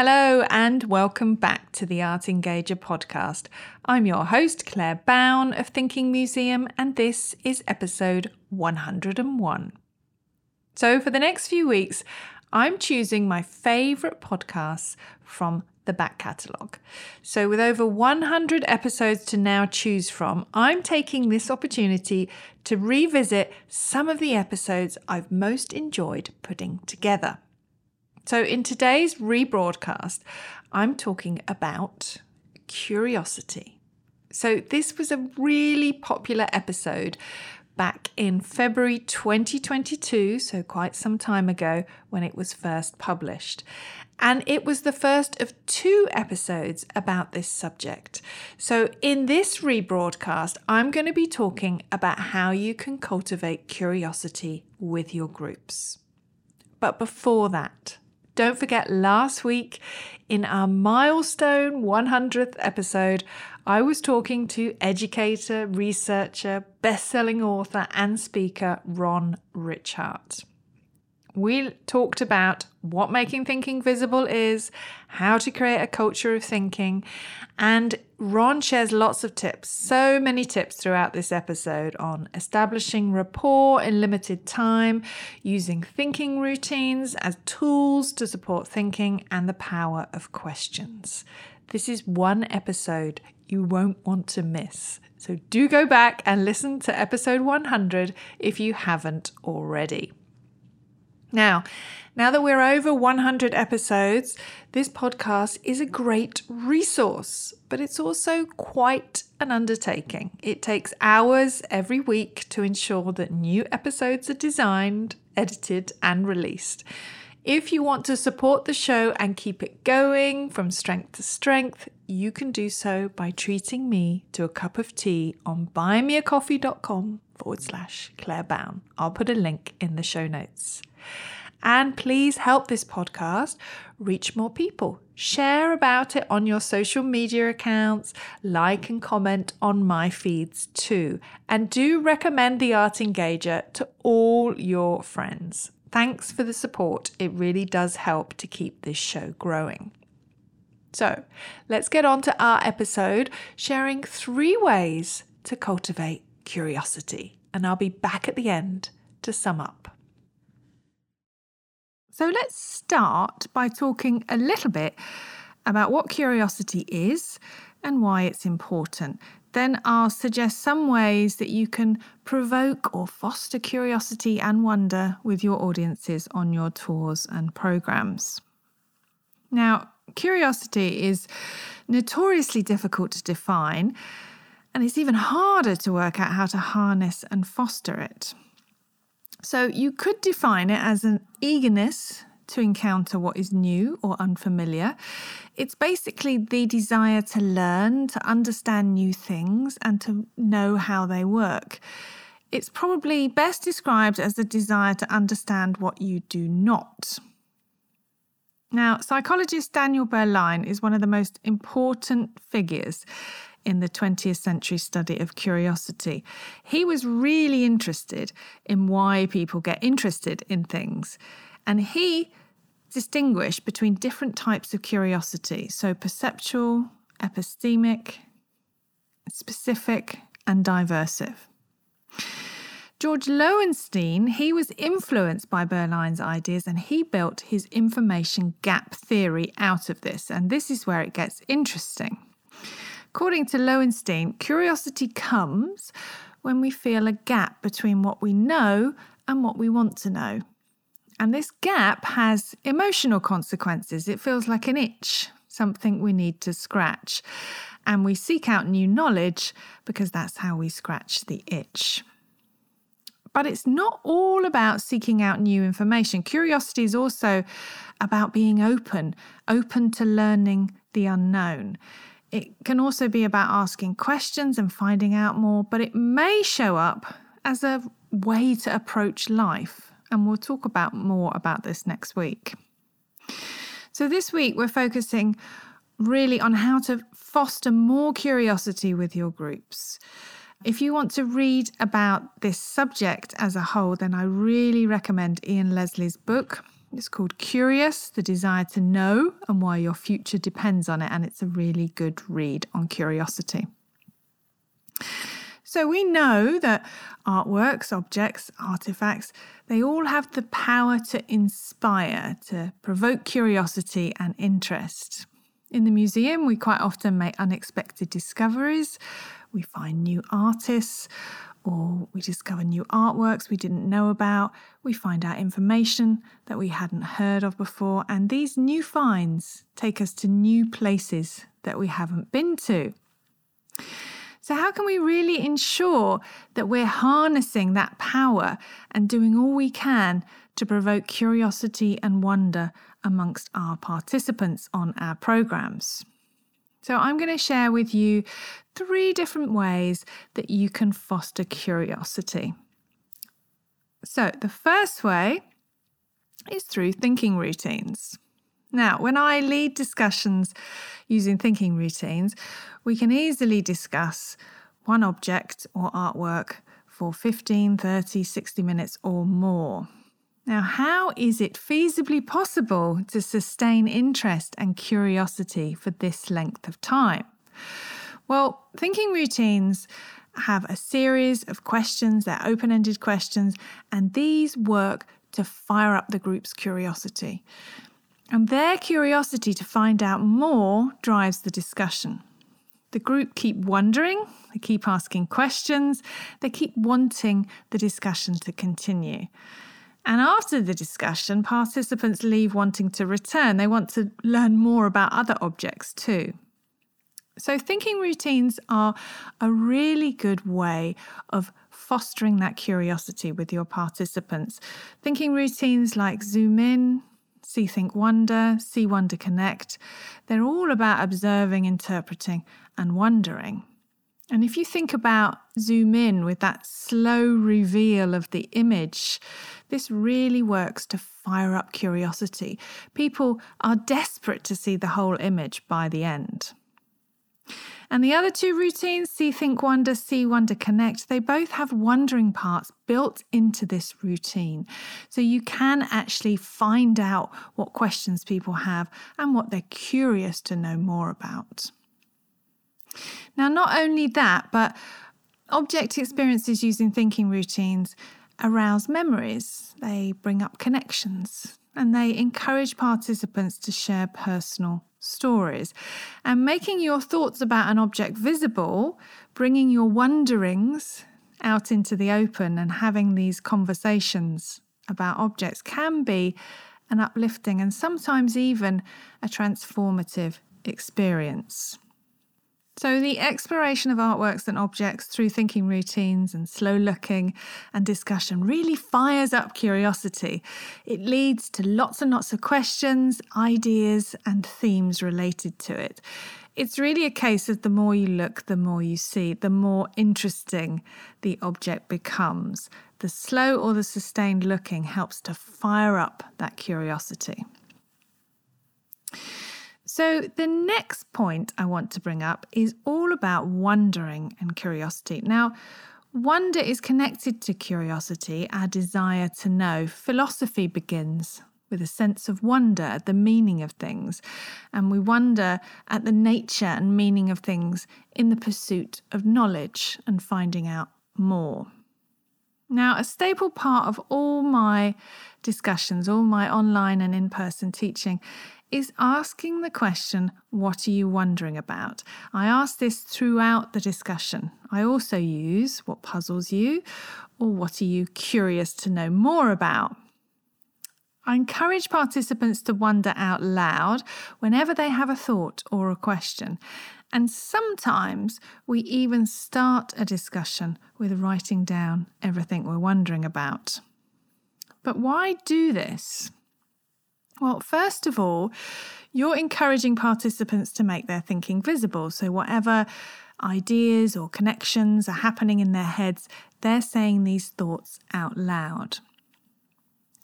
Hello, and welcome back to the Art Engager podcast. I'm your host, Claire Bown of Thinking Museum, and this is episode 101. So, for the next few weeks, I'm choosing my favourite podcasts from the back catalogue. So, with over 100 episodes to now choose from, I'm taking this opportunity to revisit some of the episodes I've most enjoyed putting together. So, in today's rebroadcast, I'm talking about curiosity. So, this was a really popular episode back in February 2022, so quite some time ago when it was first published. And it was the first of two episodes about this subject. So, in this rebroadcast, I'm going to be talking about how you can cultivate curiosity with your groups. But before that, don't forget, last week in our milestone 100th episode, I was talking to educator, researcher, best selling author, and speaker Ron Ritchhart we talked about what making thinking visible is, how to create a culture of thinking, and Ron shares lots of tips, so many tips throughout this episode on establishing rapport in limited time, using thinking routines as tools to support thinking, and the power of questions. This is one episode you won't want to miss. So do go back and listen to episode 100 if you haven't already. Now, now that we're over 100 episodes, this podcast is a great resource, but it's also quite an undertaking. It takes hours every week to ensure that new episodes are designed, edited, and released. If you want to support the show and keep it going from strength to strength, you can do so by treating me to a cup of tea on buymeacoffee.com forward slash Claire Bown. I'll put a link in the show notes. And please help this podcast reach more people. Share about it on your social media accounts, like and comment on my feeds too. And do recommend the Art Engager to all your friends. Thanks for the support. It really does help to keep this show growing. So let's get on to our episode sharing three ways to cultivate curiosity. And I'll be back at the end to sum up. So let's start by talking a little bit about what curiosity is and why it's important. Then I'll suggest some ways that you can provoke or foster curiosity and wonder with your audiences on your tours and programs. Now, curiosity is notoriously difficult to define, and it's even harder to work out how to harness and foster it. So you could define it as an eagerness to encounter what is new or unfamiliar. It's basically the desire to learn, to understand new things, and to know how they work. It's probably best described as a desire to understand what you do not. Now, psychologist Daniel Berlyne is one of the most important figures in the 20th century study of curiosity. He was really interested in why people get interested in things. And he distinguished between different types of curiosity so perceptual, epistemic, specific, and diversive. George Loewenstein, he was influenced by Berlyne's ideas and he built his information gap theory out of this. And this is where it gets interesting. According to Loewenstein, curiosity comes when we feel a gap between what we know and what we want to know. And this gap has emotional consequences. It feels like an itch, something we need to scratch. And we seek out new knowledge because that's how we scratch the itch. But it's not all about seeking out new information. Curiosity is also about being open, open to learning the unknown. It can also be about asking questions and finding out more, but it may show up as a way to approach life. And we'll talk about more about this next week. So this week we're focusing really on how to foster more curiosity with your groups. If you want to read about this subject as a whole, then I really recommend Ian Leslie's book. It's called Curious The Desire to Know and Why Your Future Depends on It, and it's a really good read on curiosity. So we know that artworks, objects, artifacts, they all have the power to inspire, to provoke curiosity and interest. In the museum, we quite often make unexpected discoveries. We find new artists, or we discover new artworks we didn't know about. We find out information that we hadn't heard of before, and these new finds take us to new places that we haven't been to. So, how can we really ensure that we're harnessing that power and doing all we can to provoke curiosity and wonder amongst our participants on our programs? So, I'm going to share with you three different ways that you can foster curiosity. So, the first way is through thinking routines. Now, when I lead discussions using thinking routines, we can easily discuss one object or artwork for 15, 30, 60 minutes or more. Now, how is it feasibly possible to sustain interest and curiosity for this length of time? Well, thinking routines have a series of questions, they're open ended questions, and these work to fire up the group's curiosity. And their curiosity to find out more drives the discussion. The group keep wondering, they keep asking questions, they keep wanting the discussion to continue. And after the discussion, participants leave wanting to return. They want to learn more about other objects too. So, thinking routines are a really good way of fostering that curiosity with your participants. Thinking routines like zoom in, See Think Wonder, See Wonder Connect. They're all about observing, interpreting, and wondering. And if you think about zoom in with that slow reveal of the image, this really works to fire up curiosity. People are desperate to see the whole image by the end. And the other two routines, See, Think, Wonder, See, Wonder, Connect, they both have wondering parts built into this routine. So you can actually find out what questions people have and what they're curious to know more about. Now, not only that, but object experiences using thinking routines arouse memories, they bring up connections, and they encourage participants to share personal stories. And making your thoughts about an object visible, bringing your wonderings out into the open and having these conversations about objects can be an uplifting and sometimes even a transformative experience. So, the exploration of artworks and objects through thinking routines and slow looking and discussion really fires up curiosity. It leads to lots and lots of questions, ideas, and themes related to it. It's really a case of the more you look, the more you see, the more interesting the object becomes. The slow or the sustained looking helps to fire up that curiosity. So, the next point I want to bring up is all about wondering and curiosity. Now, wonder is connected to curiosity, our desire to know. Philosophy begins with a sense of wonder at the meaning of things, and we wonder at the nature and meaning of things in the pursuit of knowledge and finding out more. Now, a staple part of all my discussions, all my online and in person teaching, is asking the question, What are you wondering about? I ask this throughout the discussion. I also use what puzzles you or what are you curious to know more about? I encourage participants to wonder out loud whenever they have a thought or a question. And sometimes we even start a discussion with writing down everything we're wondering about. But why do this? Well, first of all, you're encouraging participants to make their thinking visible. So, whatever ideas or connections are happening in their heads, they're saying these thoughts out loud.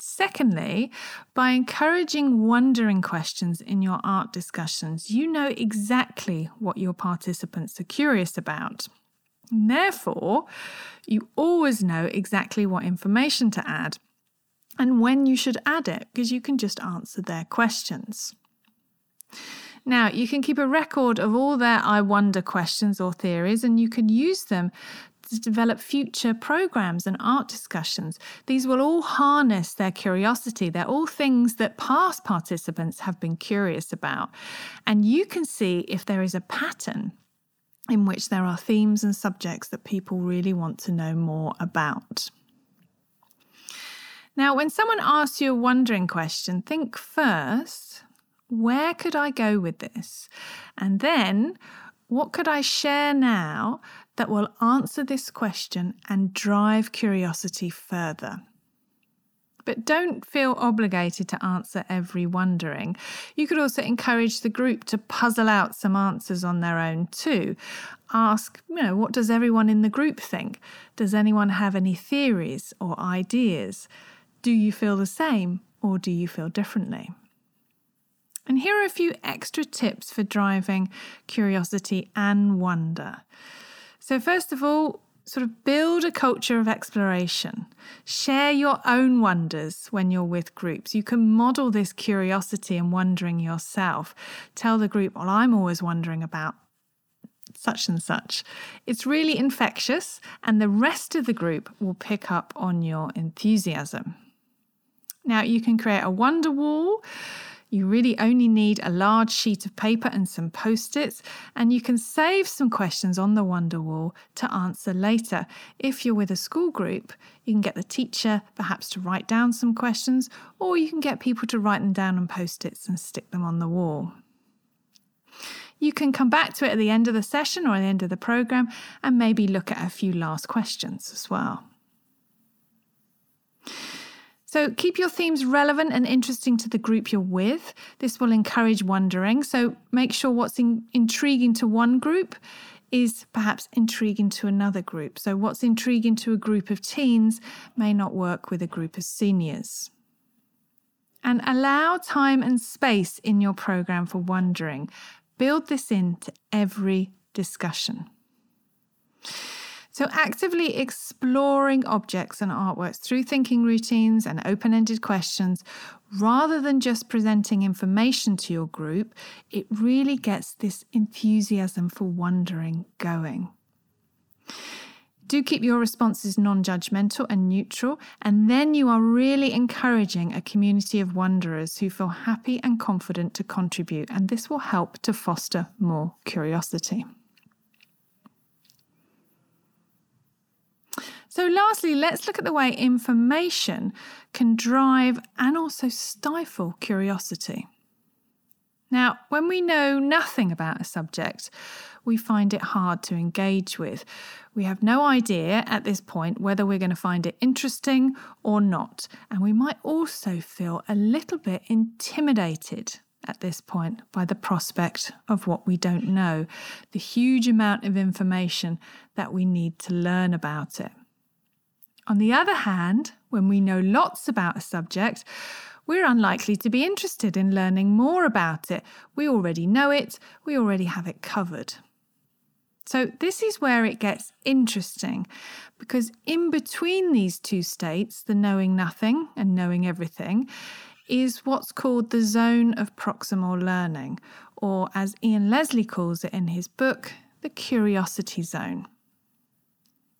Secondly, by encouraging wondering questions in your art discussions, you know exactly what your participants are curious about. And therefore, you always know exactly what information to add and when you should add it because you can just answer their questions. Now, you can keep a record of all their I wonder questions or theories, and you can use them to develop future programs and art discussions. These will all harness their curiosity. They're all things that past participants have been curious about. And you can see if there is a pattern in which there are themes and subjects that people really want to know more about. Now, when someone asks you a wondering question, think first where could I go with this? And then, what could I share now that will answer this question and drive curiosity further? But don't feel obligated to answer every wondering. You could also encourage the group to puzzle out some answers on their own too. Ask, you know, what does everyone in the group think? Does anyone have any theories or ideas? Do you feel the same or do you feel differently? And here are a few extra tips for driving curiosity and wonder. So, first of all, sort of build a culture of exploration. Share your own wonders when you're with groups. You can model this curiosity and wondering yourself. Tell the group, Well, I'm always wondering about such and such. It's really infectious, and the rest of the group will pick up on your enthusiasm. Now, you can create a wonder wall you really only need a large sheet of paper and some post its, and you can save some questions on the Wonder Wall to answer later. If you're with a school group, you can get the teacher perhaps to write down some questions, or you can get people to write them down on post its and stick them on the wall. You can come back to it at the end of the session or at the end of the program and maybe look at a few last questions as well. So keep your themes relevant and interesting to the group you're with. This will encourage wondering. So make sure what's in, intriguing to one group is perhaps intriguing to another group. So what's intriguing to a group of teens may not work with a group of seniors. And allow time and space in your program for wondering. Build this into every discussion. So, actively exploring objects and artworks through thinking routines and open ended questions, rather than just presenting information to your group, it really gets this enthusiasm for wondering going. Do keep your responses non judgmental and neutral, and then you are really encouraging a community of wanderers who feel happy and confident to contribute, and this will help to foster more curiosity. So, lastly, let's look at the way information can drive and also stifle curiosity. Now, when we know nothing about a subject, we find it hard to engage with. We have no idea at this point whether we're going to find it interesting or not. And we might also feel a little bit intimidated at this point by the prospect of what we don't know, the huge amount of information that we need to learn about it. On the other hand, when we know lots about a subject, we're unlikely to be interested in learning more about it. We already know it, we already have it covered. So, this is where it gets interesting because in between these two states, the knowing nothing and knowing everything, is what's called the zone of proximal learning, or as Ian Leslie calls it in his book, the curiosity zone.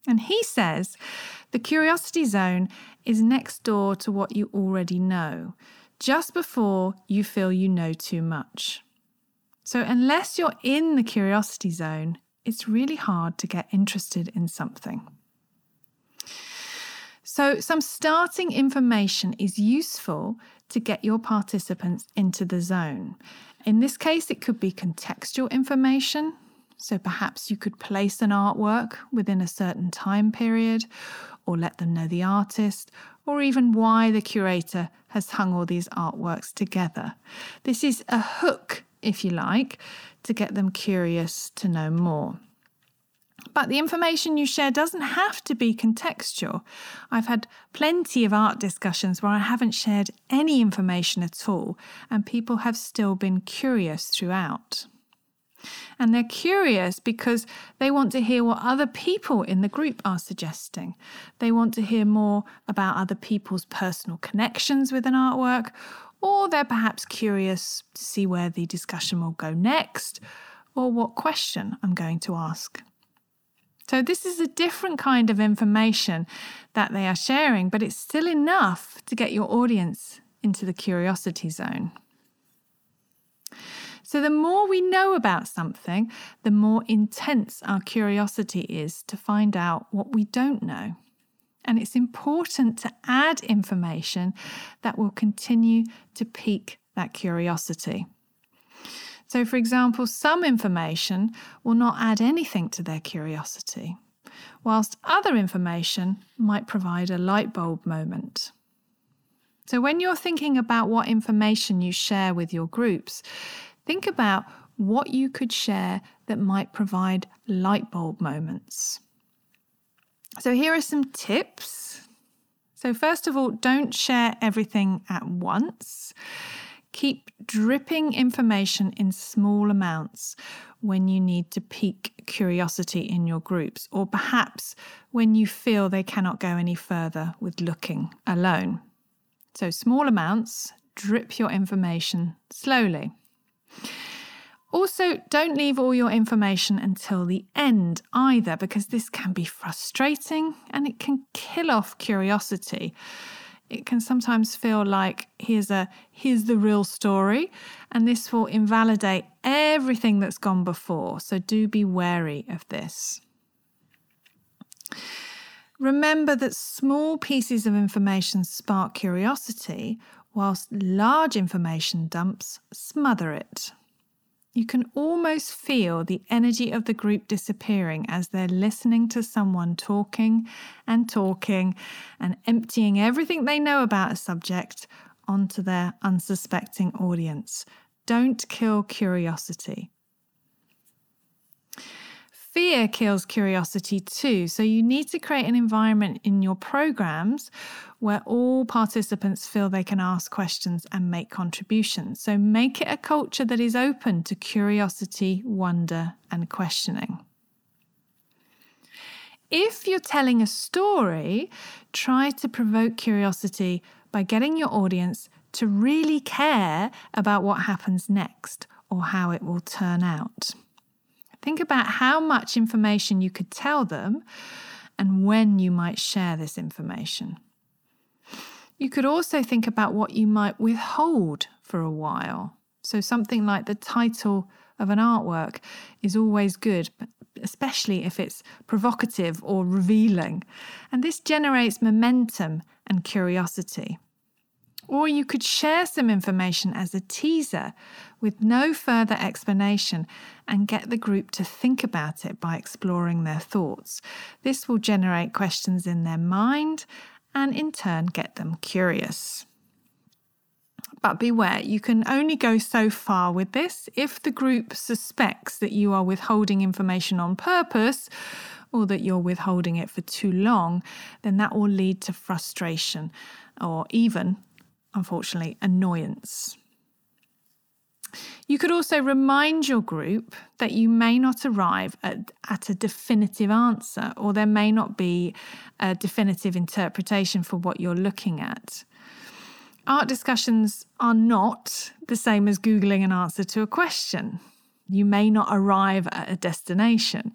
And he says the curiosity zone is next door to what you already know, just before you feel you know too much. So, unless you're in the curiosity zone, it's really hard to get interested in something. So, some starting information is useful to get your participants into the zone. In this case, it could be contextual information, so perhaps you could place an artwork within a certain time period, or let them know the artist, or even why the curator has hung all these artworks together. This is a hook, if you like, to get them curious to know more. But the information you share doesn't have to be contextual. I've had plenty of art discussions where I haven't shared any information at all, and people have still been curious throughout. And they're curious because they want to hear what other people in the group are suggesting. They want to hear more about other people's personal connections with an artwork, or they're perhaps curious to see where the discussion will go next, or what question I'm going to ask. So, this is a different kind of information that they are sharing, but it's still enough to get your audience into the curiosity zone. So, the more we know about something, the more intense our curiosity is to find out what we don't know. And it's important to add information that will continue to pique that curiosity. So, for example, some information will not add anything to their curiosity, whilst other information might provide a light bulb moment. So, when you're thinking about what information you share with your groups, think about what you could share that might provide light bulb moments. So, here are some tips. So, first of all, don't share everything at once. Keep dripping information in small amounts when you need to pique curiosity in your groups, or perhaps when you feel they cannot go any further with looking alone. So, small amounts, drip your information slowly. Also, don't leave all your information until the end either, because this can be frustrating and it can kill off curiosity. It can sometimes feel like here's a here's the real story and this will invalidate everything that's gone before. So do be wary of this. Remember that small pieces of information spark curiosity whilst large information dumps smother it you can almost feel the energy of the group disappearing as they're listening to someone talking and talking and emptying everything they know about a subject onto their unsuspecting audience. Don't kill curiosity. Fear kills curiosity too. So you need to create an environment in your programs where all participants feel they can ask questions and make contributions. So make it a culture that is open to curiosity, wonder, and questioning. If you're telling a story, try to provoke curiosity by getting your audience to really care about what happens next or how it will turn out. Think about how much information you could tell them and when you might share this information. You could also think about what you might withhold for a while. So, something like the title of an artwork is always good, especially if it's provocative or revealing. And this generates momentum and curiosity. Or you could share some information as a teaser with no further explanation and get the group to think about it by exploring their thoughts. This will generate questions in their mind and in turn get them curious. But beware, you can only go so far with this. If the group suspects that you are withholding information on purpose, or that you're withholding it for too long, then that will lead to frustration or even unfortunately, annoyance. You could also remind your group that you may not arrive at, at, a definitive answer, or there may not be a definitive interpretation for what you're looking at. Art discussions are not the same as Googling an answer to a question. You may not arrive at a destination.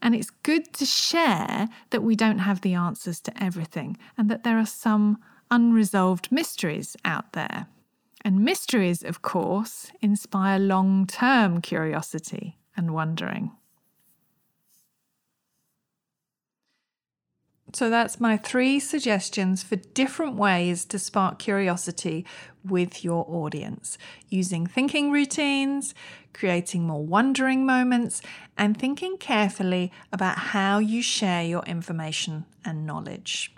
And it's good to share that we don't have the answers to everything and that there are some unresolved mysteries out there. And mysteries, of course, inspire long term curiosity and wondering. So that's my three suggestions for different ways to spark curiosity with your audience using thinking routines, creating more wondering moments, and thinking carefully about how you share your information and knowledge.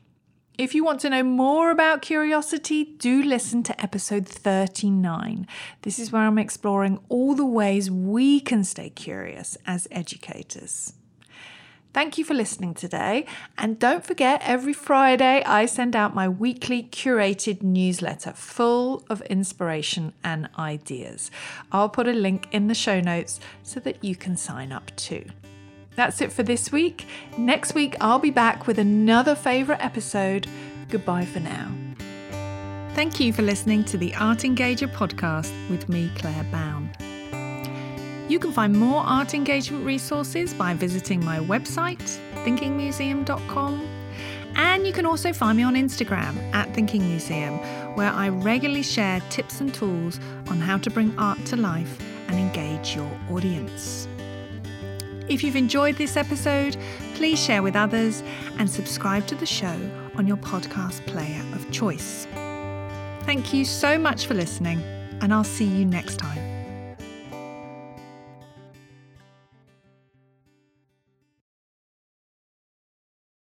If you want to know more about curiosity, do listen to episode 39. This is where I'm exploring all the ways we can stay curious as educators. Thank you for listening today. And don't forget, every Friday I send out my weekly curated newsletter full of inspiration and ideas. I'll put a link in the show notes so that you can sign up too. That's it for this week. Next week, I'll be back with another favourite episode. Goodbye for now. Thank you for listening to the Art Engager podcast with me, Claire Bown. You can find more art engagement resources by visiting my website, thinkingmuseum.com. And you can also find me on Instagram at Thinking Museum, where I regularly share tips and tools on how to bring art to life and engage your audience. If you've enjoyed this episode, please share with others and subscribe to the show on your podcast player of choice. Thank you so much for listening, and I'll see you next time.